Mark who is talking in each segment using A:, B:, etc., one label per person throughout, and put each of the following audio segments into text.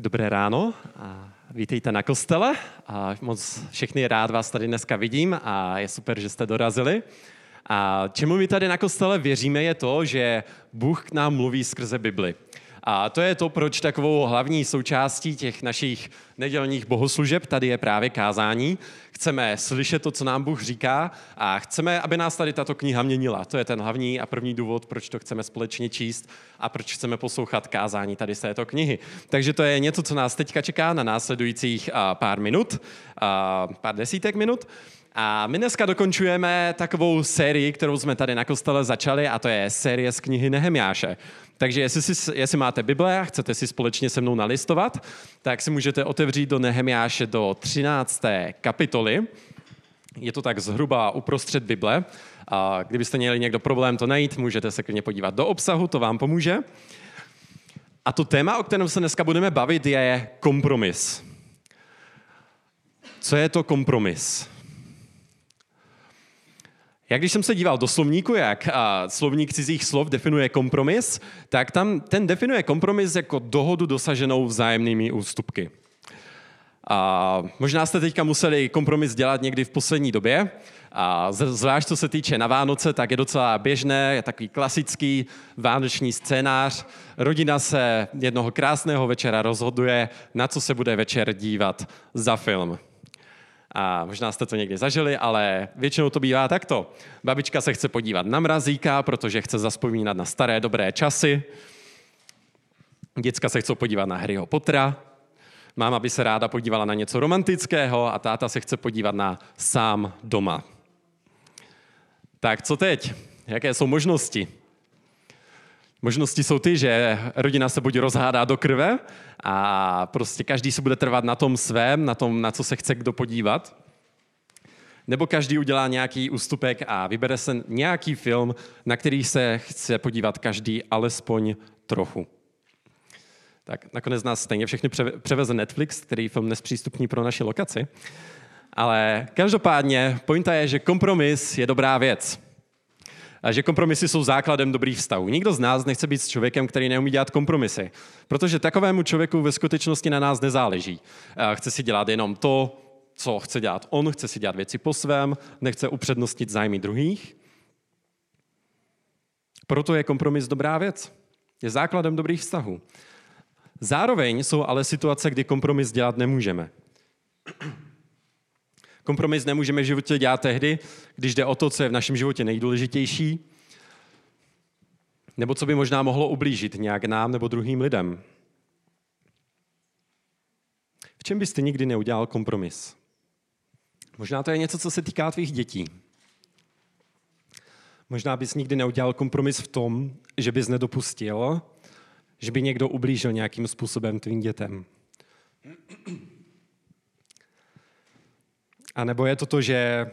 A: Dobré ráno a vítejte na kostele. A moc všechny rád vás tady dneska vidím a je super, že jste dorazili. A čemu my tady na kostele věříme je to, že Bůh k nám mluví skrze Bibli. A to je to, proč takovou hlavní součástí těch našich nedělních bohoslužeb tady je právě kázání. Chceme slyšet to, co nám Bůh říká a chceme, aby nás tady tato kniha měnila. To je ten hlavní a první důvod, proč to chceme společně číst a proč chceme poslouchat kázání tady z této knihy. Takže to je něco, co nás teďka čeká na následujících pár minut, pár desítek minut. A my dneska dokončujeme takovou sérii, kterou jsme tady na kostele začali, a to je série z knihy Nehemiáše. Takže jestli, si, jestli máte Bible a chcete si společně se mnou nalistovat, tak si můžete otevřít do Nehemiáše do 13. kapitoly. Je to tak zhruba uprostřed Bible. A kdybyste měli někdo problém to najít, můžete se klidně podívat do obsahu, to vám pomůže. A to téma, o kterém se dneska budeme bavit, je kompromis. Co je to kompromis? Jak když jsem se díval do slovníku, jak a, slovník cizích slov definuje kompromis, tak tam ten definuje kompromis jako dohodu dosaženou vzájemnými ústupky. A možná jste teďka museli kompromis dělat někdy v poslední době, a zvlášť co se týče na Vánoce, tak je docela běžné, je takový klasický vánoční scénář. Rodina se jednoho krásného večera rozhoduje, na co se bude večer dívat za film. A možná jste to někdy zažili, ale většinou to bývá takto. Babička se chce podívat na mrazíka, protože chce zaspomínat na staré dobré časy. Děcka se chcou podívat na Harryho Pottera. Máma by se ráda podívala na něco romantického a táta se chce podívat na sám doma. Tak co teď? Jaké jsou možnosti? Možnosti jsou ty, že rodina se buď rozhádá do krve a prostě každý se bude trvat na tom svém, na tom, na co se chce kdo podívat, nebo každý udělá nějaký ústupek a vybere se nějaký film, na který se chce podívat každý alespoň trochu. Tak nakonec nás stejně všechny převeze Netflix, který film nespřístupní pro naši lokaci. Ale každopádně pointa je, že kompromis je dobrá věc a že kompromisy jsou základem dobrých vztahů. Nikdo z nás nechce být s člověkem, který neumí dělat kompromisy, protože takovému člověku ve skutečnosti na nás nezáleží. Chce si dělat jenom to, co chce dělat on, chce si dělat věci po svém, nechce upřednostnit zájmy druhých. Proto je kompromis dobrá věc. Je základem dobrých vztahů. Zároveň jsou ale situace, kdy kompromis dělat nemůžeme. Kompromis nemůžeme v životě dělat tehdy, když jde o to, co je v našem životě nejdůležitější, nebo co by možná mohlo ublížit nějak nám nebo druhým lidem. V čem byste nikdy neudělal kompromis? Možná to je něco, co se týká tvých dětí. Možná bys nikdy neudělal kompromis v tom, že bys nedopustil, že by někdo ublížil nějakým způsobem tvým dětem. A nebo je to to, že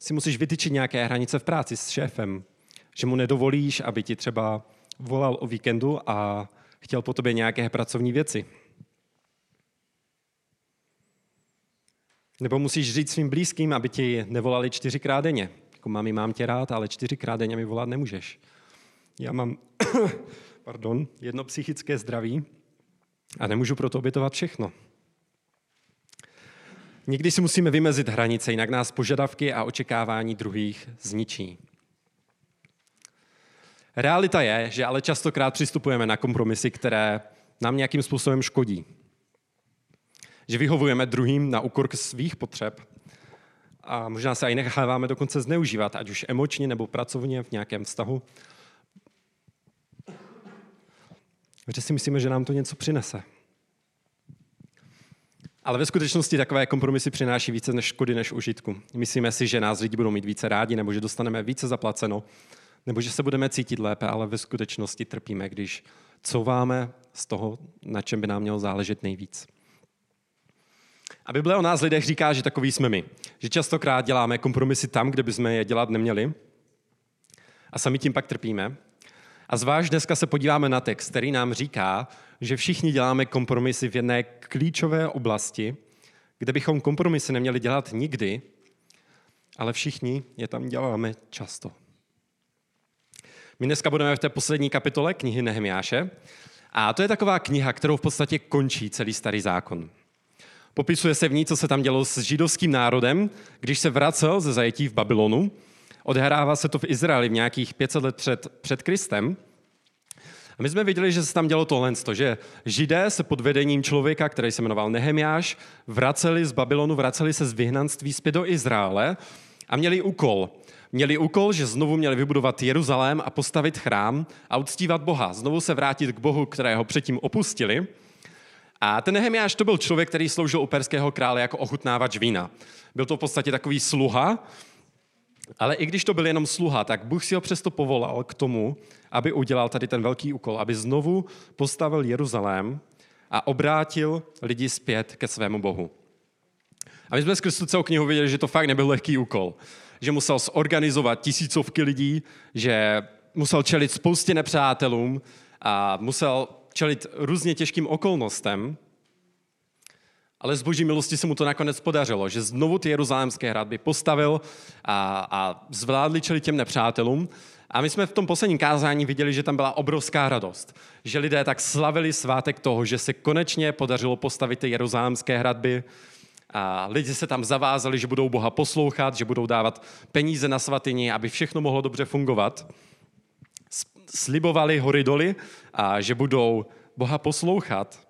A: si musíš vytyčit nějaké hranice v práci s šéfem, že mu nedovolíš, aby ti třeba volal o víkendu a chtěl po tobě nějaké pracovní věci. Nebo musíš říct svým blízkým, aby ti nevolali čtyřikrát denně. Jako mami, mám tě rád, ale čtyřikrát denně mi volat nemůžeš. Já mám pardon, jedno psychické zdraví a nemůžu proto obětovat všechno. Někdy si musíme vymezit hranice, jinak nás požadavky a očekávání druhých zničí. Realita je, že ale častokrát přistupujeme na kompromisy, které nám nějakým způsobem škodí. Že vyhovujeme druhým na úkor svých potřeb a možná se i necháváme dokonce zneužívat, ať už emočně nebo pracovně v nějakém vztahu. Že si myslíme, že nám to něco přinese. Ale ve skutečnosti takové kompromisy přináší více než škody než užitku. Myslíme si, že nás lidi budou mít více rádi, nebo že dostaneme více zaplaceno, nebo že se budeme cítit lépe, ale ve skutečnosti trpíme, když couváme z toho, na čem by nám mělo záležet nejvíc. A Bible o nás lidech říká, že takový jsme my. Že častokrát děláme kompromisy tam, kde bychom je dělat neměli. A sami tím pak trpíme. A zvlášť dneska se podíváme na text, který nám říká, že všichni děláme kompromisy v jedné klíčové oblasti, kde bychom kompromisy neměli dělat nikdy, ale všichni je tam děláme často. My dneska budeme v té poslední kapitole knihy Nehemiáše A to je taková kniha, kterou v podstatě končí celý starý zákon. Popisuje se v ní, co se tam dělo s židovským národem, když se vracel ze zajetí v Babylonu. Odhrává se to v Izraeli v nějakých 500 let před, před Kristem. A my jsme viděli, že se tam dělo tohle, že židé se pod vedením člověka, který se jmenoval Nehemiáš, vraceli z Babylonu, vraceli se z vyhnanství zpět do Izraele a měli úkol. Měli úkol, že znovu měli vybudovat Jeruzalém a postavit chrám a uctívat Boha. Znovu se vrátit k Bohu, kterého předtím opustili. A ten Nehemiáš to byl člověk, který sloužil u perského krále jako ochutnávač vína. Byl to v podstatě takový sluha, ale i když to byl jenom sluha, tak Bůh si ho přesto povolal k tomu, aby udělal tady ten velký úkol, aby znovu postavil Jeruzalém a obrátil lidi zpět ke svému Bohu. A my jsme skrz tu celou knihu viděli, že to fakt nebyl lehký úkol. Že musel zorganizovat tisícovky lidí, že musel čelit spoustě nepřátelům a musel čelit různě těžkým okolnostem, ale z boží milosti se mu to nakonec podařilo, že znovu ty jeruzalémské hradby postavil a, a zvládli čelit těm nepřátelům. A my jsme v tom posledním kázání viděli, že tam byla obrovská radost. Že lidé tak slavili svátek toho, že se konečně podařilo postavit ty jeruzalémské hradby. A lidi se tam zavázali, že budou Boha poslouchat, že budou dávat peníze na svatyni, aby všechno mohlo dobře fungovat. Slibovali hory doly a že budou Boha poslouchat.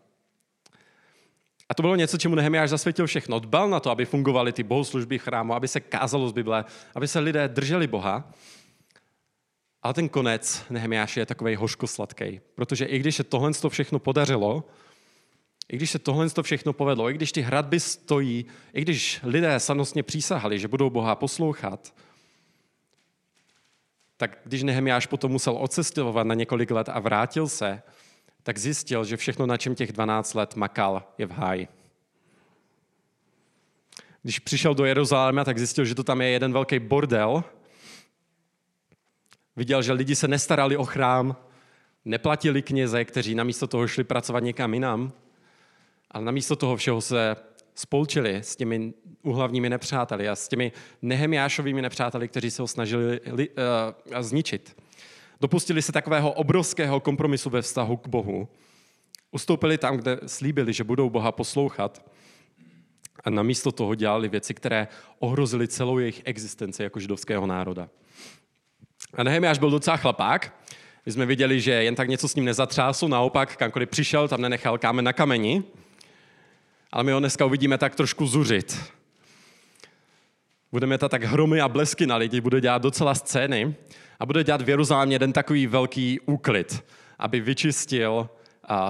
A: A to bylo něco, čemu Nehemiáš zasvětil všechno. Dbal na to, aby fungovaly ty bohoslužby chrámu, aby se kázalo z Bible, aby se lidé drželi Boha. Ale ten konec Nehemiáš je takový hořkosladký, protože i když se tohle to všechno podařilo, i když se tohle to všechno povedlo, i když ty hradby stojí, i když lidé sanostně přísahali, že budou Boha poslouchat, tak když Nehemiáš potom musel odcestovat na několik let a vrátil se, tak zjistil, že všechno, na čem těch 12 let makal, je v háji. Když přišel do Jeruzaléma, tak zjistil, že to tam je jeden velký bordel. Viděl, že lidi se nestarali o chrám, neplatili kněze, kteří namísto toho šli pracovat někam jinam, ale namísto toho všeho se spolčili s těmi uhlavními nepřáteli a s těmi nehemiášovými nepřáteli, kteří se ho snažili uh, zničit. Dopustili se takového obrovského kompromisu ve vztahu k Bohu. Ustoupili tam, kde slíbili, že budou Boha poslouchat a namísto toho dělali věci, které ohrozily celou jejich existenci jako židovského národa. A Nehemiáš byl docela chlapák. My jsme viděli, že jen tak něco s ním nezatřásl, naopak, kamkoliv přišel, tam nenechal kámen na kameni. Ale my ho dneska uvidíme tak trošku zuřit. Budeme to tak hromy a blesky na lidi, bude dělat docela scény a bude dělat v Jeruzalémě jeden takový velký úklid, aby vyčistil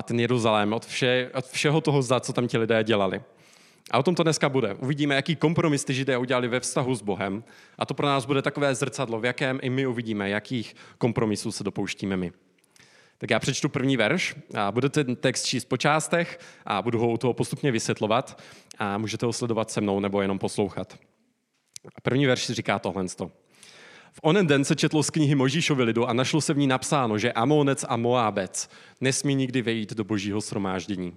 A: ten Jeruzalém od, vše, od všeho toho zda, co tam ti lidé dělali. A o tom to dneska bude. Uvidíme, jaký kompromis ty židé udělali ve vztahu s Bohem. A to pro nás bude takové zrcadlo, v jakém i my uvidíme, jakých kompromisů se dopouštíme my. Tak já přečtu první verš a bude ten text číst po částech a budu ho u toho postupně vysvětlovat a můžete ho sledovat se mnou nebo jenom poslouchat. A první verš říká tohle. V onen den se četlo z knihy Možíšovi lidu a našlo se v ní napsáno, že Amonec a Moábec nesmí nikdy vejít do božího shromáždění.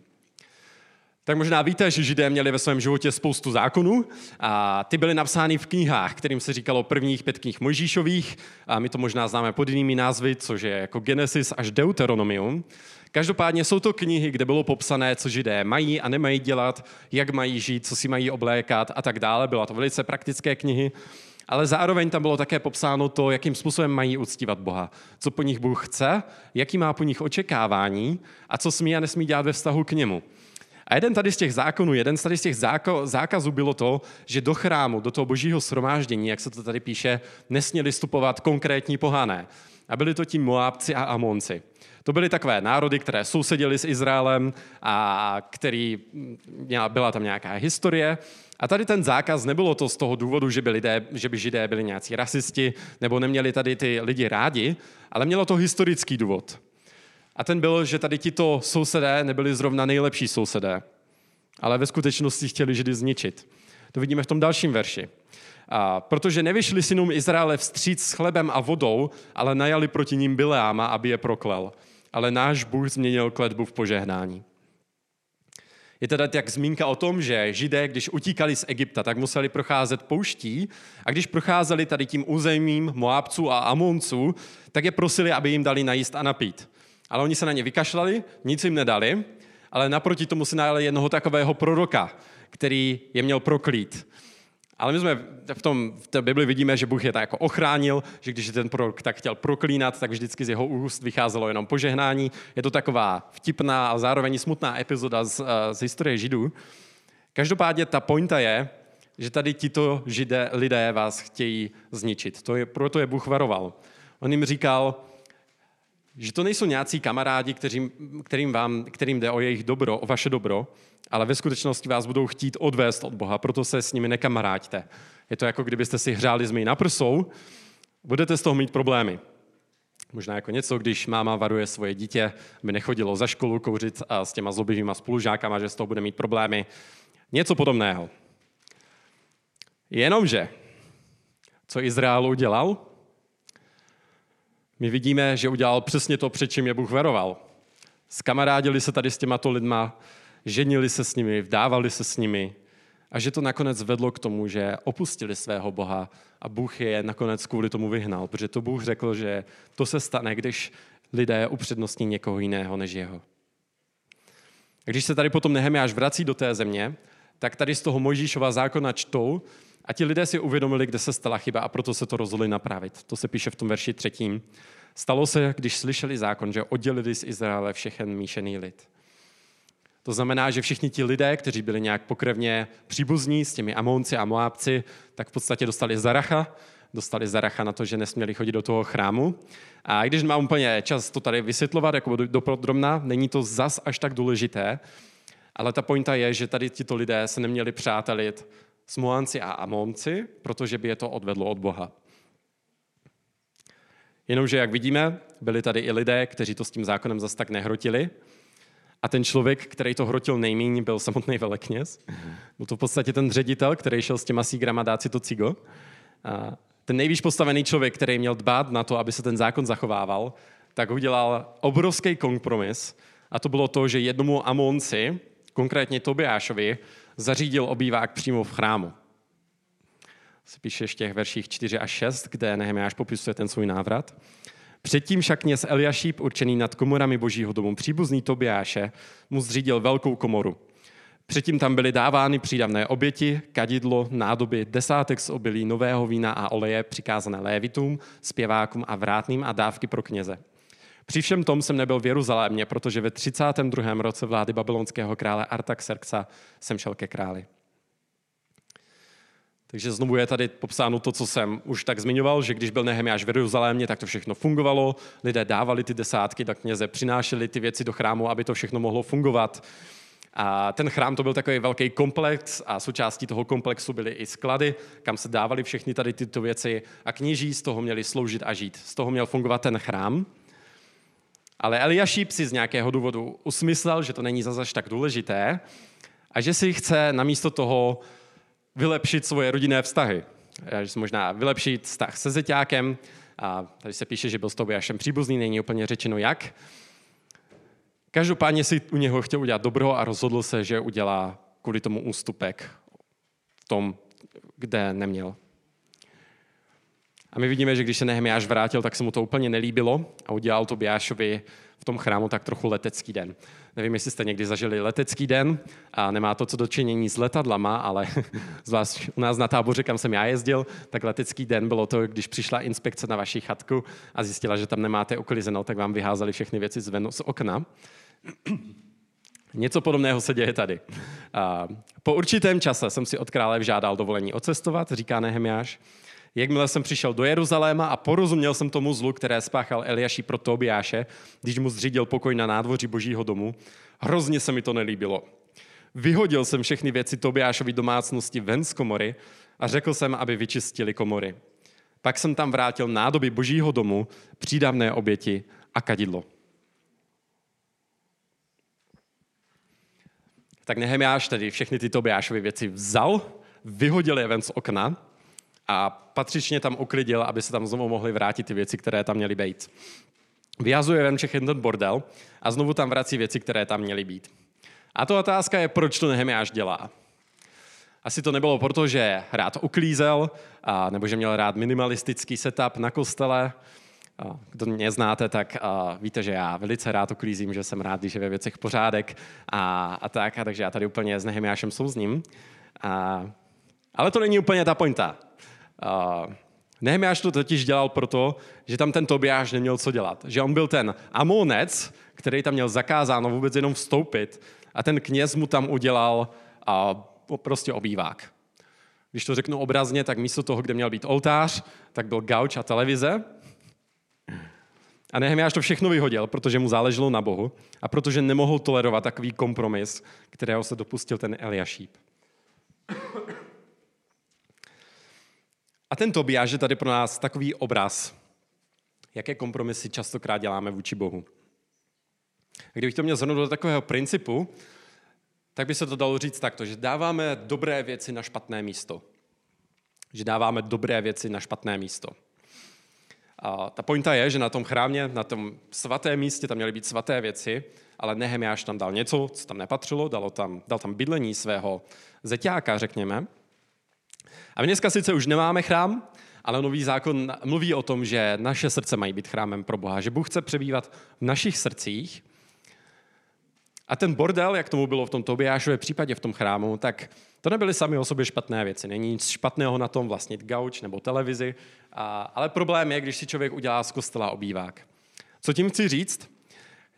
A: Tak možná víte, že Židé měli ve svém životě spoustu zákonů a ty byly napsány v knihách, kterým se říkalo prvních pět knih Mojžíšových a my to možná známe pod jinými názvy, což je jako Genesis až Deuteronomium. Každopádně jsou to knihy, kde bylo popsané, co Židé mají a nemají dělat, jak mají žít, co si mají oblékat a tak dále. Byla to velice praktické knihy ale zároveň tam bylo také popsáno to, jakým způsobem mají uctívat Boha. Co po nich Bůh chce, jaký má po nich očekávání a co smí a nesmí dělat ve vztahu k němu. A jeden tady z těch zákonů, jeden tady z těch zákazů bylo to, že do chrámu, do toho božího shromáždění, jak se to tady píše, nesměli vstupovat konkrétní pohané. A byli to ti Moábci a Amonci. To byly takové národy, které sousedili s Izraelem a který, byla tam nějaká historie. A tady ten zákaz nebylo to z toho důvodu, že by, lidé, že by židé byli nějací rasisti nebo neměli tady ty lidi rádi, ale mělo to historický důvod. A ten byl, že tady tito sousedé nebyli zrovna nejlepší sousedé, ale ve skutečnosti chtěli židy zničit. To vidíme v tom dalším verši. A protože nevyšli synům Izraele vstříc s chlebem a vodou, ale najali proti ním Bileáma, aby je proklel. Ale náš Bůh změnil kletbu v požehnání. Je teda jak zmínka o tom, že židé, když utíkali z Egypta, tak museli procházet pouští a když procházeli tady tím územím Moabců a Amonců, tak je prosili, aby jim dali najíst a napít. Ale oni se na ně vykašlali, nic jim nedali, ale naproti tomu si najeli jednoho takového proroka, který je měl proklít. Ale my jsme v, tom, v té Bibli vidíme, že Bůh je tak jako ochránil, že když ten prorok tak chtěl proklínat, tak vždycky z jeho úst vycházelo jenom požehnání. Je to taková vtipná a zároveň smutná epizoda z, eh, z historie Židů. Každopádně ta pointa je, že tady tito židé, lidé vás chtějí zničit. To je, proto je Bůh varoval. On jim říkal, že to nejsou nějací kamarádi, kterým, kterým, vám, kterým jde o jejich dobro, o vaše dobro, ale ve skutečnosti vás budou chtít odvést od Boha, proto se s nimi nekamaráďte. Je to jako kdybyste si hřáli zmí na prsou, budete z toho mít problémy. Možná jako něco, když máma varuje svoje dítě, aby nechodilo za školu kouřit a s těma zlobivýma spolužákama, že z toho bude mít problémy. Něco podobného. Jenomže, co Izrael udělal? My vidíme, že udělal přesně to, před čím je Bůh varoval. Skamarádili se tady s těmato lidma, ženili se s nimi, vdávali se s nimi a že to nakonec vedlo k tomu, že opustili svého Boha a Bůh je nakonec kvůli tomu vyhnal, protože to Bůh řekl, že to se stane, když lidé upřednostní někoho jiného než jeho. A když se tady potom Nehemiáš vrací do té země, tak tady z toho Mojžíšova zákona čtou a ti lidé si uvědomili, kde se stala chyba a proto se to rozhodli napravit. To se píše v tom verši třetím. Stalo se, když slyšeli zákon, že oddělili z Izraele všechen míšený lid. To znamená, že všichni ti lidé, kteří byli nějak pokrevně příbuzní s těmi Amonci a Moábci, tak v podstatě dostali zaracha, dostali zaracha na to, že nesměli chodit do toho chrámu. A když mám úplně čas to tady vysvětlovat jako do podrobna, není to zas až tak důležité, ale ta pointa je, že tady tito lidé se neměli přátelit s Moánci a Amonci, protože by je to odvedlo od Boha. Jenomže, jak vidíme, byli tady i lidé, kteří to s tím zákonem zase tak nehrotili, a ten člověk, který to hrotil nejméně, byl samotný velekněz. Byl to v podstatě ten ředitel, který šel s těma sígrama dát si to cigo. A ten nejvíc postavený člověk, který měl dbát na to, aby se ten zákon zachovával, tak udělal obrovský kompromis. A to bylo to, že jednomu Amonci, konkrétně Tobiášovi, zařídil obývák přímo v chrámu. Se píše ještě v verších 4 a 6, kde Nehemiáš popisuje ten svůj návrat. Předtím však kněz Eliašíp, určený nad komorami božího domu, příbuzný Tobiáše, mu zřídil velkou komoru. Předtím tam byly dávány přídavné oběti, kadidlo, nádoby, desátek z obilí, nového vína a oleje přikázané lévitům, zpěvákům a vrátným a dávky pro kněze. Při všem tom jsem nebyl v Jeruzalémě, protože ve 32. roce vlády babylonského krále Artaxerxa jsem šel ke králi. Takže znovu je tady popsáno to, co jsem už tak zmiňoval, že když byl Nehemiáš v Jeruzalémě, tak to všechno fungovalo, lidé dávali ty desátky, tak kněze přinášeli ty věci do chrámu, aby to všechno mohlo fungovat. A ten chrám to byl takový velký komplex a součástí toho komplexu byly i sklady, kam se dávaly všechny tady tyto věci a kněží z toho měli sloužit a žít. Z toho měl fungovat ten chrám. Ale Eliašíp si z nějakého důvodu usmyslel, že to není zase tak důležité a že si chce namísto toho vylepšit svoje rodinné vztahy. Že si možná vylepšit vztah se zeťákem, a tady se píše, že byl s Tobiášem příbuzný, není úplně řečeno jak. Každopádně si u něho chtěl udělat dobro a rozhodl se, že udělá kvůli tomu ústupek v tom, kde neměl. A my vidíme, že když se Nehemiáš vrátil, tak se mu to úplně nelíbilo a udělal Tobiášovi v tom chrámu tak trochu letecký den. Nevím, jestli jste někdy zažili letecký den a nemá to co dočinění s letadlama, ale zvlášť u nás na táboře, kam jsem já jezdil, tak letecký den bylo to, když přišla inspekce na vaši chatku a zjistila, že tam nemáte uklizeno, tak vám vyházeli všechny věci z, z okna. Něco podobného se děje tady. Po určitém čase jsem si od krále žádal dovolení odcestovat, říká Nehemiáš. Jakmile jsem přišel do Jeruzaléma a porozuměl jsem tomu zlu, které spáchal Eliáši pro Tobiáše, když mu zřídil pokoj na nádvoří božího domu, hrozně se mi to nelíbilo. Vyhodil jsem všechny věci Tobiášovi domácnosti ven z komory a řekl jsem, aby vyčistili komory. Pak jsem tam vrátil nádoby božího domu, přídavné oběti a kadidlo. Tak Nehemiáš tedy všechny ty Tobiášovy věci vzal, vyhodil je ven z okna a patřičně tam uklidil, aby se tam znovu mohly vrátit ty věci, které tam měly být. Vyhazuje ven všechny ten bordel a znovu tam vrací věci, které tam měly být. A to otázka je, proč to Nehemiáš dělá. Asi to nebylo proto, že rád uklízel, a, nebo že měl rád minimalistický setup na kostele, Kdo mě znáte, tak víte, že já velice rád uklízím, že jsem rád, když je ve věcech pořádek a, a tak. A takže já tady úplně s Nehemiášem souzním. A, ale to není úplně ta pointa. Nehemiáš to totiž dělal proto, že tam ten Tobiáš neměl co dělat. Že on byl ten Amonec, který tam měl zakázáno vůbec jenom vstoupit a ten kněz mu tam udělal a, prostě obývák. Když to řeknu obrazně, tak místo toho, kde měl být oltář, tak byl gauč a televize. A Nehemiáš to všechno vyhodil, protože mu záleželo na Bohu a protože nemohl tolerovat takový kompromis, kterého se dopustil ten Eliašíp. A ten Tobiáš je tady pro nás takový obraz, jaké kompromisy častokrát děláme vůči Bohu. Kdybych to měl zhrnout do takového principu, tak by se to dalo říct takto, že dáváme dobré věci na špatné místo. Že dáváme dobré věci na špatné místo. A ta pointa je, že na tom chrámě, na tom svatém místě tam měly být svaté věci, ale Nehemiáš tam dal něco, co tam nepatřilo, dal tam, dal tam bydlení svého zeťáka, řekněme. A my dneska sice už nemáme chrám, ale nový zákon mluví o tom, že naše srdce mají být chrámem pro Boha, že Bůh chce přebývat v našich srdcích. A ten bordel, jak tomu bylo v tom Tobiášově případě v tom chrámu, tak to nebyly sami o sobě špatné věci. Není nic špatného na tom vlastnit gauč nebo televizi, a, ale problém je, když si člověk udělá z kostela obývák. Co tím chci říct?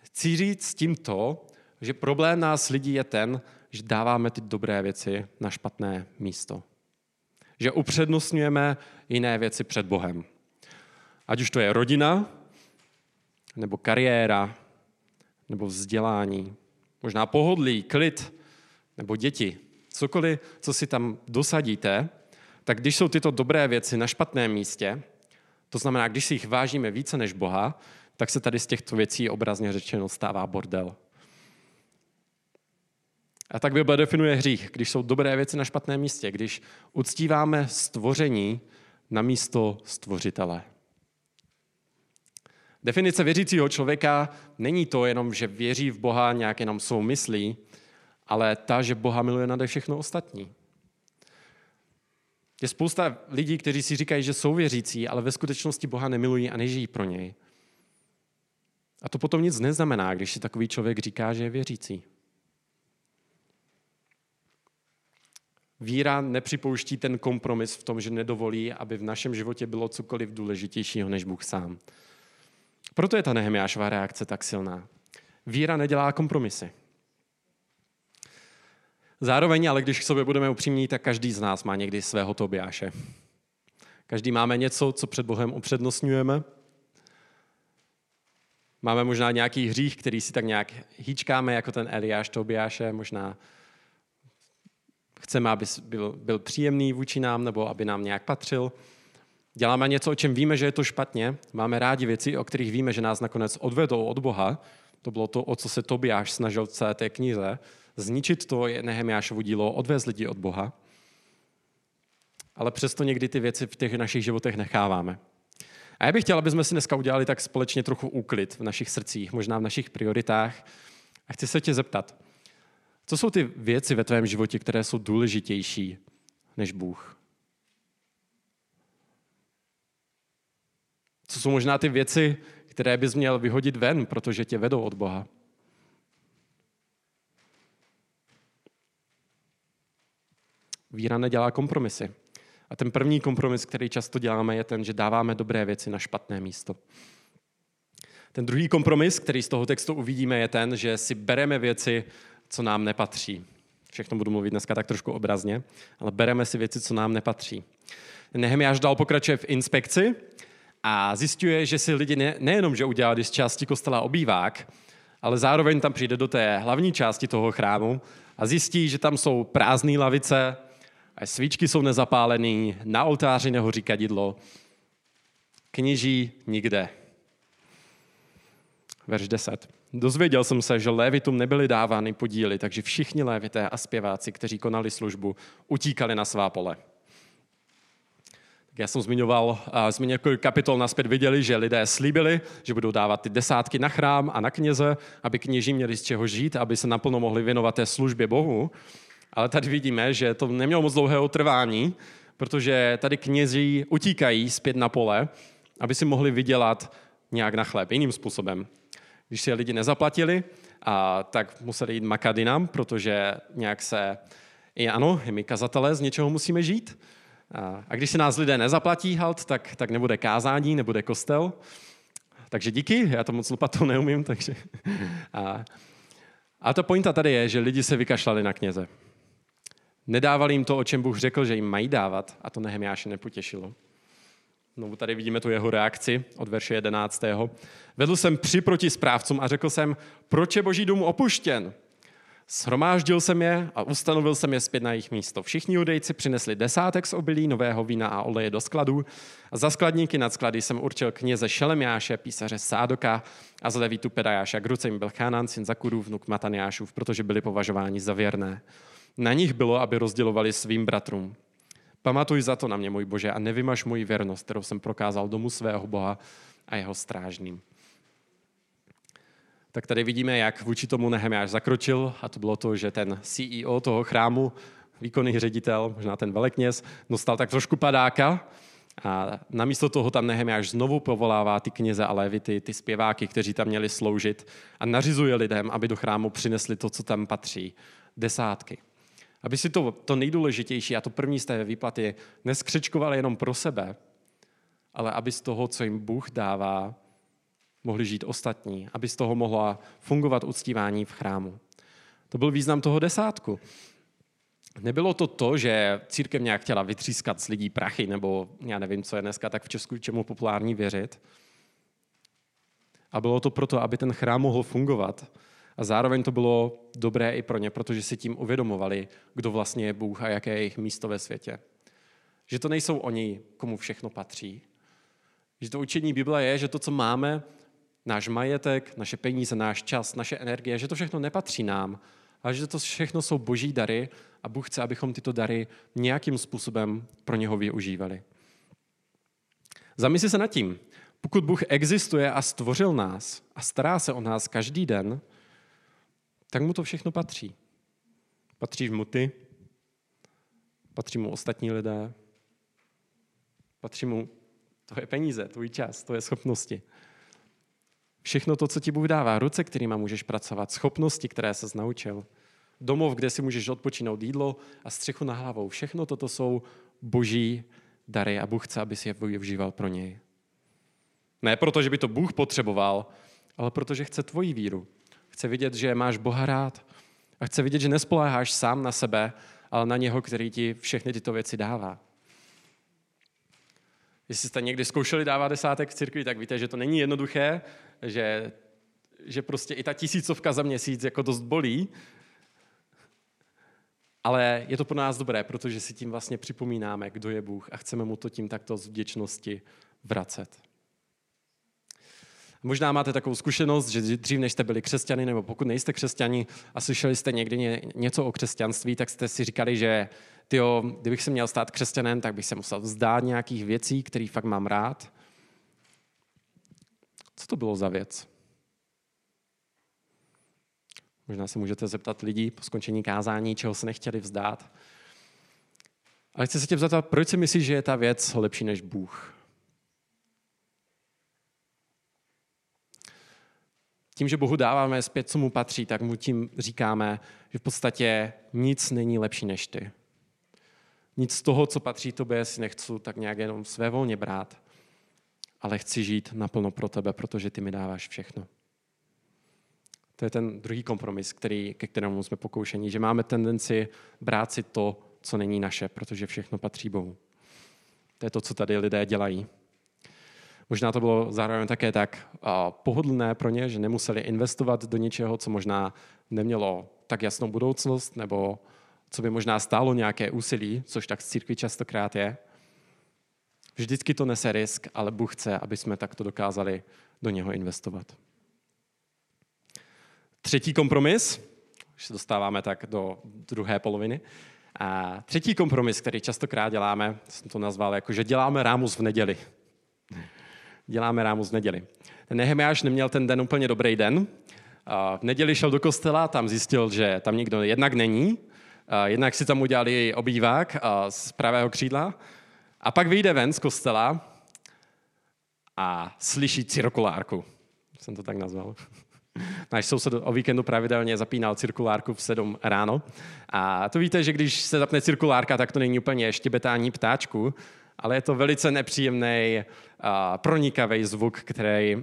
A: Chci říct tím to, že problém nás lidí je ten, že dáváme ty dobré věci na špatné místo. Že upřednostňujeme jiné věci před Bohem. Ať už to je rodina, nebo kariéra, nebo vzdělání, možná pohodlí, klid, nebo děti. Cokoliv, co si tam dosadíte, tak když jsou tyto dobré věci na špatném místě, to znamená, když si jich vážíme více než Boha, tak se tady z těchto věcí obrazně řečeno stává bordel. A tak Bible definuje hřích, když jsou dobré věci na špatném místě, když uctíváme stvoření na místo stvořitele. Definice věřícího člověka není to jenom, že věří v Boha nějak jenom svou myslí, ale ta, že Boha miluje nade všechno ostatní. Je spousta lidí, kteří si říkají, že jsou věřící, ale ve skutečnosti Boha nemilují a nežijí pro něj. A to potom nic neznamená, když si takový člověk říká, že je věřící. Víra nepřipouští ten kompromis v tom, že nedovolí, aby v našem životě bylo cokoliv důležitějšího než Bůh sám. Proto je ta Nehemiášová reakce tak silná. Víra nedělá kompromisy. Zároveň, ale když k sobě budeme upřímní, tak každý z nás má někdy svého Tobiáše. Každý máme něco, co před Bohem upřednostňujeme. Máme možná nějaký hřích, který si tak nějak hýčkáme, jako ten Eliáš Tobiáše, možná chceme, aby byl, byl příjemný vůči nám, nebo aby nám nějak patřil. Děláme něco, o čem víme, že je to špatně. Máme rádi věci, o kterých víme, že nás nakonec odvedou od Boha. To bylo to, o co se Tobiáš snažil v celé té knize. Zničit to je Nehemiášovo dílo, odvést lidi od Boha. Ale přesto někdy ty věci v těch našich životech necháváme. A já bych chtěl, aby jsme si dneska udělali tak společně trochu úklid v našich srdcích, možná v našich prioritách. A chci se tě zeptat, co jsou ty věci ve tvém životě, které jsou důležitější než Bůh? Co jsou možná ty věci, které bys měl vyhodit ven, protože tě vedou od Boha? Víra nedělá kompromisy. A ten první kompromis, který často děláme, je ten, že dáváme dobré věci na špatné místo. Ten druhý kompromis, který z toho textu uvidíme, je ten, že si bereme věci, co nám nepatří. Všechno budu mluvit dneska tak trošku obrazně, ale bereme si věci, co nám nepatří. Nehemiáš dal pokračuje v inspekci a zjišťuje, že si lidi ne, nejenom, že udělali z části kostela obývák, ale zároveň tam přijde do té hlavní části toho chrámu a zjistí, že tam jsou prázdné lavice, a svíčky jsou nezapálené, na oltáři nehoří kadidlo, kněží nikde. Verš 10. Dozvěděl jsem se, že lévitům nebyly dávány podíly, takže všichni lévité a zpěváci, kteří konali službu, utíkali na svá pole. Já jsem zmiňoval, jsme několik kapitol naspět viděli, že lidé slíbili, že budou dávat ty desátky na chrám a na kněze, aby kněží měli z čeho žít, aby se naplno mohli věnovat té službě Bohu. Ale tady vidíme, že to nemělo moc dlouhého trvání, protože tady kněží utíkají zpět na pole, aby si mohli vydělat nějak na chléb, jiným způsobem. Když si lidi nezaplatili, a, tak museli jít makat jinam, protože nějak se, i ano, my kazatelé z něčeho musíme žít. A, když si nás lidé nezaplatí halt, tak, tak nebude kázání, nebude kostel. Takže díky, já to moc lopatou neumím, takže... A, a ta pointa tady je, že lidi se vykašlali na kněze. Nedávali jim to, o čem Bůh řekl, že jim mají dávat, a to Nehemiáše nepotěšilo. Znovu tady vidíme tu jeho reakci od verše 11. Vedl jsem při proti správcům a řekl jsem, proč je boží dům opuštěn? Shromáždil jsem je a ustanovil jsem je zpět na jejich místo. Všichni judejci přinesli desátek z obilí, nového vína a oleje do skladu. A za skladníky nad sklady jsem určil kněze Šelemiáše, písaře Sádoka a z levítu Pedajáša. K ruce jim byl Chánán, syn Zakudů, vnuk Mataniášův, protože byli považováni za věrné. Na nich bylo, aby rozdělovali svým bratrům. Pamatuj za to na mě, můj Bože, a nevymaš moji věrnost, kterou jsem prokázal domu svého Boha a jeho strážným. Tak tady vidíme, jak vůči tomu Nehemiáš zakročil a to bylo to, že ten CEO toho chrámu, výkonný ředitel, možná ten velekněz, dostal tak trošku padáka a namísto toho tam Nehemiáš znovu povolává ty kněze a levity, ty zpěváky, kteří tam měli sloužit a nařizuje lidem, aby do chrámu přinesli to, co tam patří, desátky. Aby si to, to nejdůležitější a to první z té výplaty neskřečkovali jenom pro sebe, ale aby z toho, co jim Bůh dává, mohli žít ostatní, aby z toho mohla fungovat uctívání v chrámu. To byl význam toho desátku. Nebylo to to, že církev nějak chtěla vytřískat z lidí prachy, nebo já nevím, co je dneska tak v Česku, čemu populární věřit. A bylo to proto, aby ten chrám mohl fungovat, a zároveň to bylo dobré i pro ně, protože si tím uvědomovali, kdo vlastně je Bůh a jaké je jejich místo ve světě. Že to nejsou oni, komu všechno patří. Že to učení Bible je, že to, co máme, náš majetek, naše peníze, náš čas, naše energie, že to všechno nepatří nám, ale že to všechno jsou boží dary a Bůh chce, abychom tyto dary nějakým způsobem pro něho využívali. Zamysli se nad tím. Pokud Bůh existuje a stvořil nás a stará se o nás každý den, tak mu to všechno patří. Patří mu ty, patří mu ostatní lidé, patří mu tvoje peníze, tvůj čas, tvoje schopnosti. Všechno to, co ti Bůh dává, ruce, kterými můžeš pracovat, schopnosti, které se naučil, domov, kde si můžeš odpočinout jídlo a střechu na hlavou. Všechno toto jsou boží dary a Bůh chce, aby si je využíval pro něj. Ne proto, že by to Bůh potřeboval, ale protože chce tvoji víru. Chce vidět, že máš Boha rád. A chce vidět, že nespoléháš sám na sebe, ale na něho, který ti všechny tyto věci dává. Jestli jste někdy zkoušeli dávat desátek v církvi, tak víte, že to není jednoduché, že, že prostě i ta tisícovka za měsíc jako dost bolí, ale je to pro nás dobré, protože si tím vlastně připomínáme, kdo je Bůh a chceme mu to tím takto z vděčnosti vracet. Možná máte takovou zkušenost, že dřív, než jste byli křesťani, nebo pokud nejste křesťani a slyšeli jste někdy něco o křesťanství, tak jste si říkali, že tyjo, kdybych se měl stát křesťanem, tak bych se musel vzdát nějakých věcí, které fakt mám rád. Co to bylo za věc? Možná se můžete zeptat lidí po skončení kázání, čeho se nechtěli vzdát. Ale chci se tě zeptat, proč si myslíš, že je ta věc lepší než Bůh? Tím, že Bohu dáváme zpět, co mu patří, tak mu tím říkáme, že v podstatě nic není lepší než ty. Nic z toho, co patří tobě, si nechci tak nějak jenom své volně brát, ale chci žít naplno pro tebe, protože ty mi dáváš všechno. To je ten druhý kompromis, který, ke kterému jsme pokoušení, že máme tendenci brát si to, co není naše, protože všechno patří Bohu. To je to, co tady lidé dělají. Možná to bylo zároveň také tak pohodlné pro ně, že nemuseli investovat do něčeho, co možná nemělo tak jasnou budoucnost, nebo co by možná stálo nějaké úsilí, což tak z církvi častokrát je. Vždycky to nese risk, ale Bůh chce, aby jsme takto dokázali do něho investovat. Třetí kompromis, už se dostáváme tak do druhé poloviny. A třetí kompromis, který častokrát děláme, jsem to nazval jako, že děláme rámus v neděli děláme rámu z neděli. Nehemiáš neměl ten den úplně dobrý den. V neděli šel do kostela, tam zjistil, že tam nikdo jednak není, jednak si tam udělali obývák z pravého křídla a pak vyjde ven z kostela a slyší cirkulárku. Jsem to tak nazval. Náš soused o víkendu pravidelně zapínal cirkulárku v 7 ráno. A to víte, že když se zapne cirkulárka, tak to není úplně štěbetání ptáčku, ale je to velice nepříjemný, pronikavý zvuk, který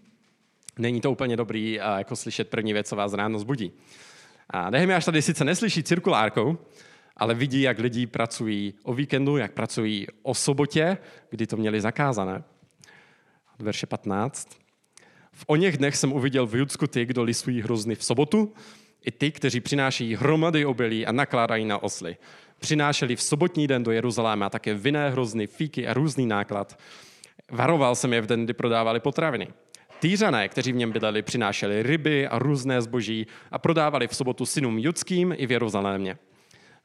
A: není to úplně dobrý, jako slyšet první věc, co vás ráno zbudí. A Nehemiáš tady sice neslyší cirkulárkou, ale vidí, jak lidi pracují o víkendu, jak pracují o sobotě, kdy to měli zakázané. Verše 15. V o něch dnech jsem uviděl v Judsku ty, kdo lisují hrozny v sobotu, i ty, kteří přináší hromady obilí a nakládají na osly. Přinášeli v sobotní den do Jeruzaléma také vinné hrozny, fíky a různý náklad. Varoval jsem je v den, kdy prodávali potraviny. Týřané, kteří v něm bydleli, přinášeli ryby a různé zboží a prodávali v sobotu synům judským i v Jeruzalémě.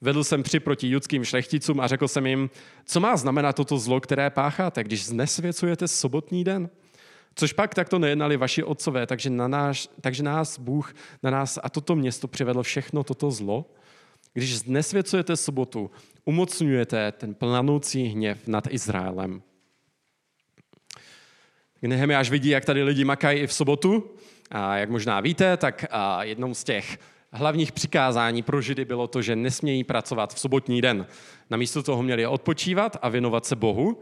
A: Vedl jsem při proti judským šlechticům a řekl jsem jim, co má znamenat toto zlo, které pácháte, když znesvěcujete sobotní den? Což pak takto nejednali vaši otcové, takže, na náš, takže nás Bůh na nás a toto město přivedl všechno toto zlo. Když znesvěcujete sobotu, umocňujete ten planoucí hněv nad Izraelem. Nehemiáš vidí, jak tady lidi makají i v sobotu. A jak možná víte, tak jednou z těch hlavních přikázání pro Židy bylo to, že nesmějí pracovat v sobotní den. Namísto toho měli odpočívat a věnovat se Bohu.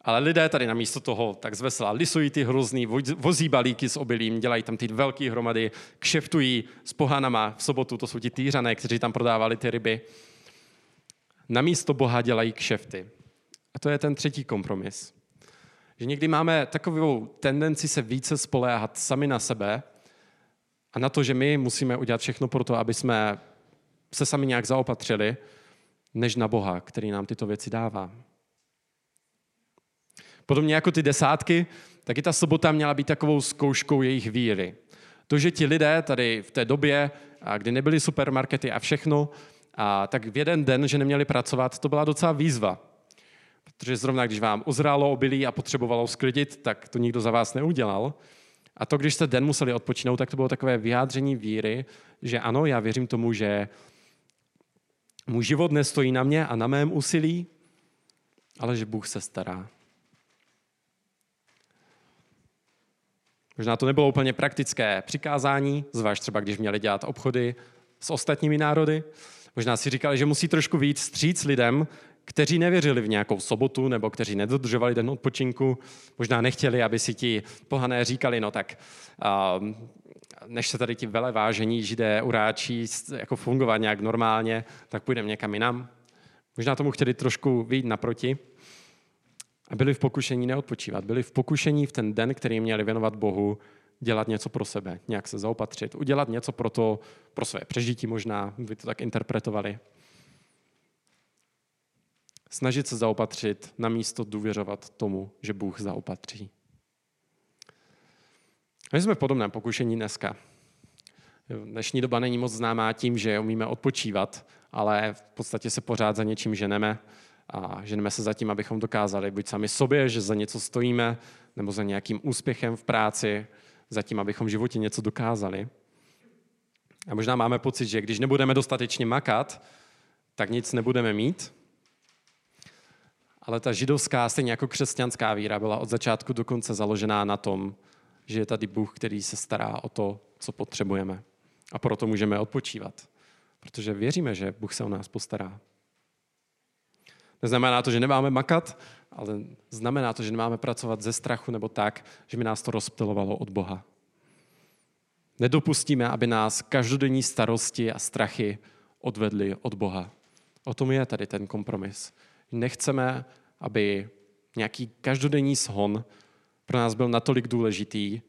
A: Ale lidé tady namísto toho tak zvesela lisují ty hrozný, vozí balíky s obilím, dělají tam ty velké hromady, kšeftují s pohanama v sobotu, to jsou ti týřané, kteří tam prodávali ty ryby. Namísto Boha dělají kšefty. A to je ten třetí kompromis. Že někdy máme takovou tendenci se více spoléhat sami na sebe a na to, že my musíme udělat všechno pro to, aby jsme se sami nějak zaopatřili, než na Boha, který nám tyto věci dává. Podobně jako ty desátky, tak i ta sobota měla být takovou zkouškou jejich víry. To, že ti lidé tady v té době, kdy nebyly supermarkety a všechno, a tak v jeden den, že neměli pracovat, to byla docela výzva. Protože zrovna když vám uzrálo obilí a potřebovalo sklidit, tak to nikdo za vás neudělal. A to, když jste den museli odpočinout, tak to bylo takové vyjádření víry, že ano, já věřím tomu, že můj život nestojí na mě a na mém úsilí, ale že Bůh se stará. Možná to nebylo úplně praktické přikázání, zvlášť třeba když měli dělat obchody s ostatními národy. Možná si říkali, že musí trošku víc stříc lidem, kteří nevěřili v nějakou sobotu nebo kteří nedodržovali den odpočinku. Možná nechtěli, aby si ti pohané říkali, no tak um, než se tady ti velevážení židé uráčí jako fungovat nějak normálně, tak půjdeme někam jinam. Možná tomu chtěli trošku vyjít naproti. A byli v pokušení neodpočívat. Byli v pokušení v ten den, který měli věnovat Bohu, dělat něco pro sebe, nějak se zaopatřit, udělat něco pro to, pro své přežití možná, by to tak interpretovali. Snažit se zaopatřit, namísto důvěřovat tomu, že Bůh zaopatří. My jsme v podobném pokušení dneska. Dnešní doba není moc známá tím, že umíme odpočívat, ale v podstatě se pořád za něčím ženeme a ženeme se za tím, abychom dokázali buď sami sobě, že za něco stojíme, nebo za nějakým úspěchem v práci, za tím, abychom v životě něco dokázali. A možná máme pocit, že když nebudeme dostatečně makat, tak nic nebudeme mít. Ale ta židovská, stejně jako křesťanská víra, byla od začátku do konce založená na tom, že je tady Bůh, který se stará o to, co potřebujeme. A proto můžeme odpočívat. Protože věříme, že Bůh se o nás postará. Neznamená to, že nemáme makat, ale znamená to, že nemáme pracovat ze strachu nebo tak, že by nás to rozptilovalo od Boha. Nedopustíme, aby nás každodenní starosti a strachy odvedly od Boha. O tom je tady ten kompromis. Nechceme, aby nějaký každodenní shon pro nás byl natolik důležitý,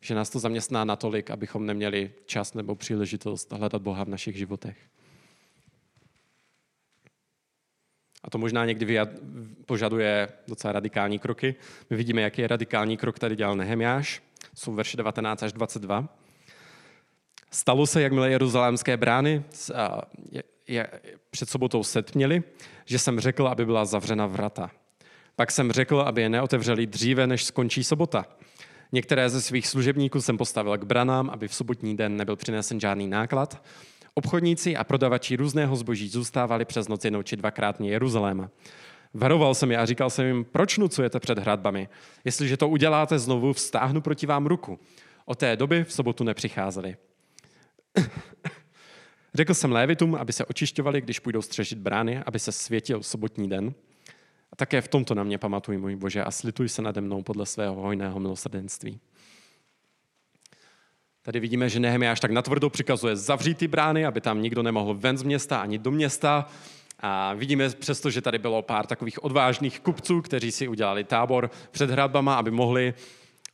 A: že nás to zaměstná natolik, abychom neměli čas nebo příležitost hledat Boha v našich životech. A to možná někdy požaduje docela radikální kroky. My vidíme, jaký je radikální krok tady dělal Nehemiáš. Jsou verše 19 až 22. Stalo se, jakmile jeruzalémské brány před sobotou setměli, že jsem řekl, aby byla zavřena vrata. Pak jsem řekl, aby je neotevřeli dříve, než skončí sobota. Některé ze svých služebníků jsem postavil k branám, aby v sobotní den nebyl přinesen žádný náklad Obchodníci a prodavači různého zboží zůstávali přes noc jednou či dvakrát mě Jeruzaléma. Varoval jsem je a říkal jsem jim, proč nucujete před hradbami? Jestliže to uděláte znovu, vztáhnu proti vám ruku. Od té doby v sobotu nepřicházeli. Řekl jsem Lévitům, aby se očišťovali, když půjdou střežit brány, aby se světil sobotní den. A také v tomto na mě pamatuj, můj Bože, a slituj se nade mnou podle svého hojného milosrdenství. Tady vidíme, že Nehemiáš tak natvrdo přikazuje zavřít ty brány, aby tam nikdo nemohl ven z města ani do města. A vidíme přesto, že tady bylo pár takových odvážných kupců, kteří si udělali tábor před hradbama, aby mohli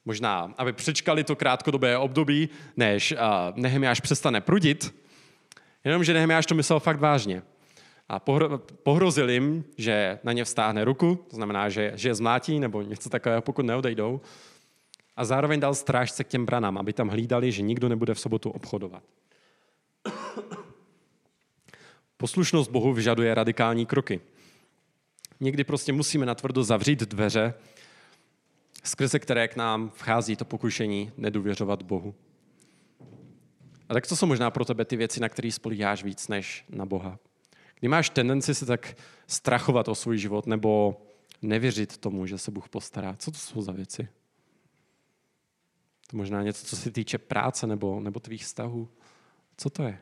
A: možná, aby přečkali to krátkodobé období, než Nehemiáš přestane prudit. Jenomže Nehemiáš to myslel fakt vážně. A pohrozil jim, že na ně vstáhne ruku, to znamená, že, že je zmlátí nebo něco takového, pokud neodejdou. A zároveň dal strážce k těm branám, aby tam hlídali, že nikdo nebude v sobotu obchodovat. Poslušnost Bohu vyžaduje radikální kroky. Někdy prostě musíme natvrdo zavřít dveře, skrze které k nám vchází to pokušení nedůvěřovat Bohu. A tak co jsou možná pro tebe ty věci, na které spolíháš víc než na Boha? Kdy máš tendenci se tak strachovat o svůj život nebo nevěřit tomu, že se Bůh postará? Co to jsou za věci? To možná něco, co se týče práce nebo, nebo tvých vztahů. Co to je?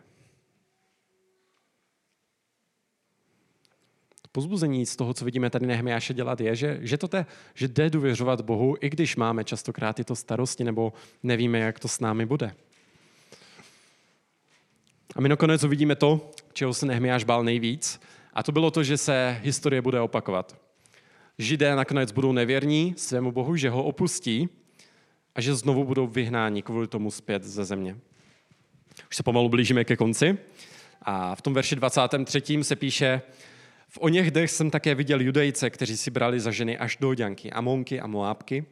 A: Pozbuzení z toho, co vidíme tady Nehemiáše dělat, je, že, že, to te, že jde důvěřovat Bohu, i když máme častokrát tyto starosti nebo nevíme, jak to s námi bude. A my nakonec uvidíme to, čeho se Nehemiáš bál nejvíc, a to bylo to, že se historie bude opakovat. Židé nakonec budou nevěrní svému Bohu, že ho opustí a že znovu budou vyhnáni kvůli tomu zpět ze země. Už se pomalu blížíme ke konci. A v tom verši 23. se píše, v o něch dech jsem také viděl judejce, kteří si brali za ženy až doďanky, amonky a moábky.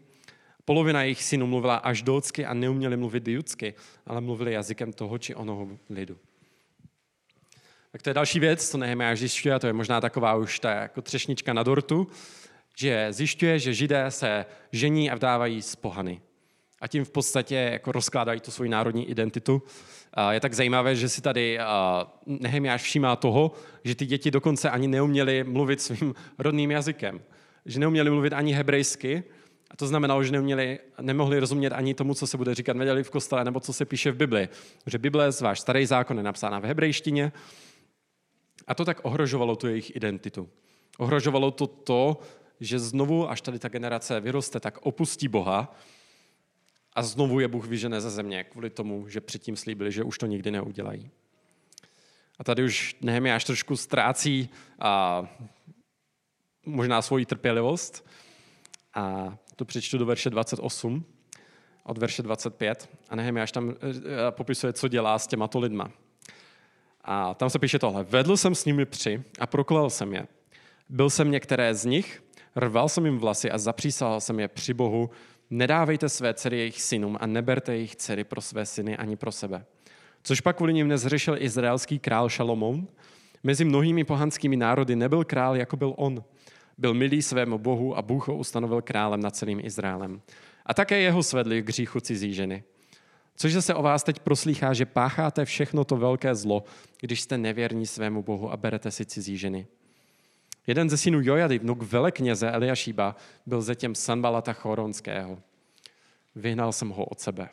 A: Polovina jejich synů mluvila až docky a neuměli mluvit judsky, ale mluvili jazykem toho či onoho lidu. Tak to je další věc, co Nehemiáš zjišťuje, a to je možná taková už ta jako třešnička na dortu, že zjišťuje, že židé se žení a vdávají z pohany. A tím v podstatě jako rozkládají tu svoji národní identitu. A je tak zajímavé, že si tady Nehemiáš všímá toho, že ty děti dokonce ani neuměly mluvit svým rodným jazykem. Že neuměli mluvit ani hebrejsky, a to znamenalo, že neuměli, nemohli rozumět ani tomu, co se bude říkat neděli v kostele, nebo co se píše v Bibli. Že Bible, váš starý zákon, je napsána v hebrejštině, a to tak ohrožovalo tu jejich identitu. Ohrožovalo to to, že znovu, až tady ta generace vyroste, tak opustí Boha a znovu je Bůh vyžené ze země kvůli tomu, že předtím slíbili, že už to nikdy neudělají. A tady už Nehemiáš trošku ztrácí a možná svoji trpělivost. A to přečtu do verše 28, od verše 25. A Nehemiáš tam eh, popisuje, co dělá s těmato lidma. A tam se píše tohle. Vedl jsem s nimi při a proklal jsem je. Byl jsem některé z nich, rval jsem jim vlasy a zapřísahal jsem je při Bohu, nedávejte své dcery jejich synům a neberte jejich dcery pro své syny ani pro sebe. Což pak kvůli nim nezřešil izraelský král Šalomoun. Mezi mnohými pohanskými národy nebyl král, jako byl on. Byl milý svému Bohu a Bůh ho ustanovil králem nad celým Izraelem. A také jeho svedli k hříchu cizí ženy. Což se o vás teď proslýchá, že pácháte všechno to velké zlo, když jste nevěrní svému Bohu a berete si cizí ženy. Jeden ze synů Jojady, vnuk velekněze Eliašíba, byl zetěm Sanbalata Choronského. Vyhnal jsem ho od sebe.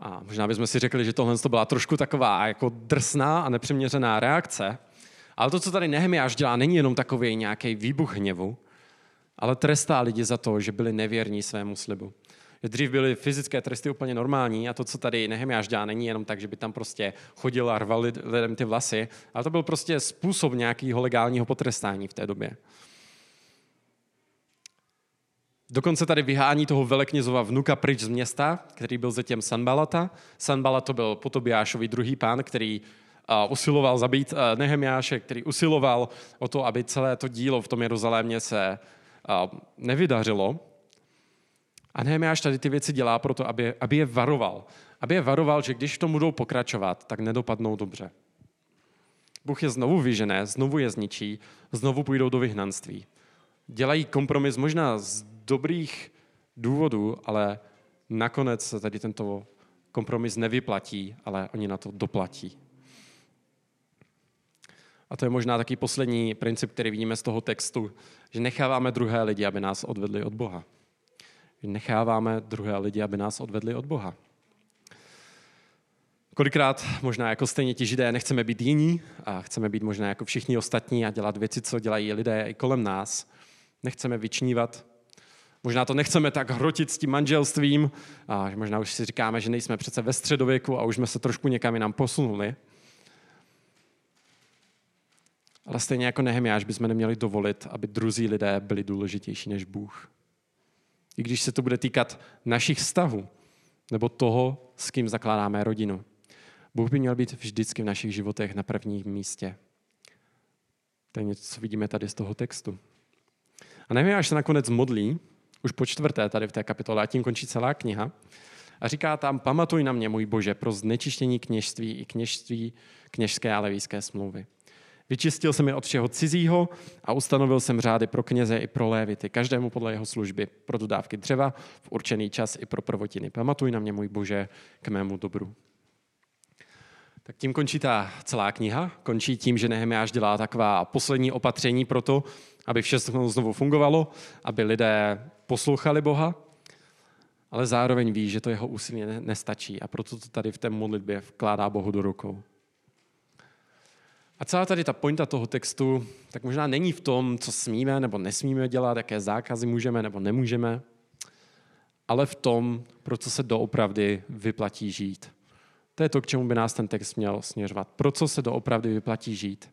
A: A možná bychom si řekli, že tohle to byla trošku taková jako drsná a nepřiměřená reakce, ale to, co tady Nehemiáš dělá, není jenom takový nějaký výbuch hněvu, ale trestá lidi za to, že byli nevěrní svému slibu. Dřív byly fyzické tresty úplně normální a to, co tady Nehemiáš dělá, není jenom tak, že by tam prostě chodil a rval lidem ty vlasy, ale to byl prostě způsob nějakého legálního potrestání v té době. Dokonce tady vyhání toho veleknězova vnuka pryč z města, který byl zetěm Sanbalata. Sanbalat to byl Potobiášový druhý pán, který usiloval zabít Nehemiáše, který usiloval o to, aby celé to dílo v tom Jeruzalémě se nevydařilo. A Nehemiáš tady ty věci dělá proto, aby, aby je varoval. Aby je varoval, že když v tom budou pokračovat, tak nedopadnou dobře. Bůh je znovu vyžené, znovu je zničí, znovu půjdou do vyhnanství. Dělají kompromis možná z dobrých důvodů, ale nakonec se tady tento kompromis nevyplatí, ale oni na to doplatí. A to je možná taky poslední princip, který vidíme z toho textu, že necháváme druhé lidi, aby nás odvedli od Boha. Že necháváme druhé lidi, aby nás odvedli od Boha. Kolikrát možná jako stejně ti židé nechceme být jiní a chceme být možná jako všichni ostatní a dělat věci, co dělají lidé i kolem nás. Nechceme vyčnívat. Možná to nechceme tak hrotit s tím manželstvím a možná už si říkáme, že nejsme přece ve středověku a už jsme se trošku někam jinam posunuli. Ale stejně jako Nehemiáš bychom neměli dovolit, aby druzí lidé byli důležitější než Bůh. I když se to bude týkat našich vztahů, nebo toho, s kým zakládáme rodinu. Bůh by měl být vždycky v našich životech na prvním místě. To je něco, co vidíme tady z toho textu. A nevím, až se nakonec modlí, už po čtvrté tady v té kapitole, a tím končí celá kniha, a říká tam, pamatuj na mě, můj Bože, pro znečištění kněžství i kněžství kněžské a levijské smlouvy. Vyčistil jsem je od všeho cizího a ustanovil jsem řády pro kněze i pro lévity, každému podle jeho služby, pro dodávky dřeva v určený čas i pro prvotiny. Pamatuj na mě, můj Bože, k mému dobru. Tak tím končí ta celá kniha. Končí tím, že Nehemiáš dělá taková poslední opatření pro to, aby všechno znovu fungovalo, aby lidé poslouchali Boha, ale zároveň ví, že to jeho úsilí nestačí a proto to tady v té modlitbě vkládá Bohu do rukou. A celá tady ta pointa toho textu, tak možná není v tom, co smíme nebo nesmíme dělat, jaké zákazy můžeme nebo nemůžeme, ale v tom, pro co se doopravdy vyplatí žít. To je to, k čemu by nás ten text měl směřovat. Pro co se doopravdy vyplatí žít.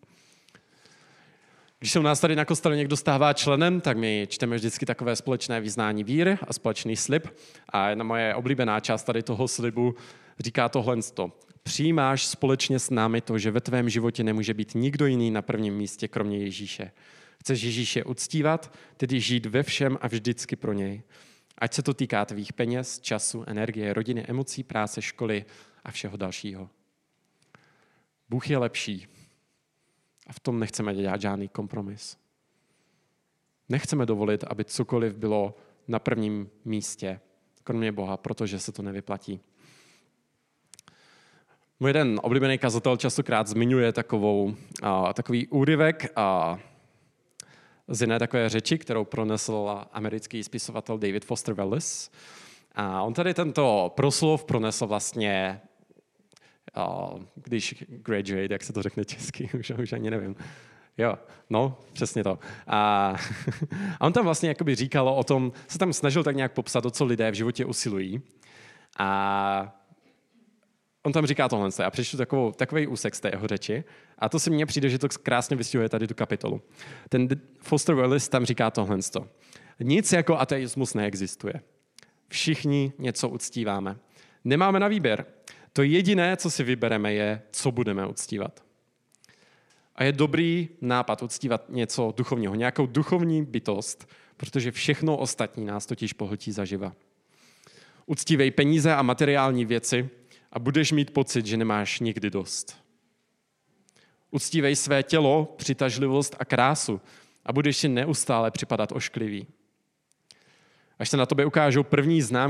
A: Když se u nás tady na kostele někdo stává členem, tak my čteme vždycky takové společné vyznání víry a společný slib. A jedna moje oblíbená část tady toho slibu říká tohle. Přijímáš společně s námi to, že ve tvém životě nemůže být nikdo jiný na prvním místě, kromě Ježíše. Chceš Ježíše uctívat, tedy žít ve všem a vždycky pro něj. Ať se to týká tvých peněz, času, energie, rodiny, emocí, práce, školy a všeho dalšího. Bůh je lepší a v tom nechceme dělat žádný kompromis. Nechceme dovolit, aby cokoliv bylo na prvním místě, kromě Boha, protože se to nevyplatí. Můj jeden oblíbený kazatel častokrát zmiňuje takovou, a, takový úryvek a, z jedné takové řeči, kterou pronesl americký spisovatel David Foster Wallace. A on tady tento proslov pronesl vlastně, a, když graduate, jak se to řekne česky, už, už ani nevím. Jo, no, přesně to. A, a on tam vlastně říkal o tom, se tam snažil tak nějak popsat, o co lidé v životě usilují. A on tam říká tohle, já přečtu takovou, takový úsek z té jeho řeči a to si mně přijde, že to krásně vystihuje tady tu kapitolu. Ten Foster Wallace tam říká tohle. Nic jako ateismus neexistuje. Všichni něco uctíváme. Nemáme na výběr. To jediné, co si vybereme, je, co budeme uctívat. A je dobrý nápad uctívat něco duchovního, nějakou duchovní bytost, protože všechno ostatní nás totiž pohltí zaživa. Uctívej peníze a materiální věci, a budeš mít pocit, že nemáš nikdy dost. Uctívej své tělo, přitažlivost a krásu a budeš si neustále připadat ošklivý. Až se na tobě ukážou první známky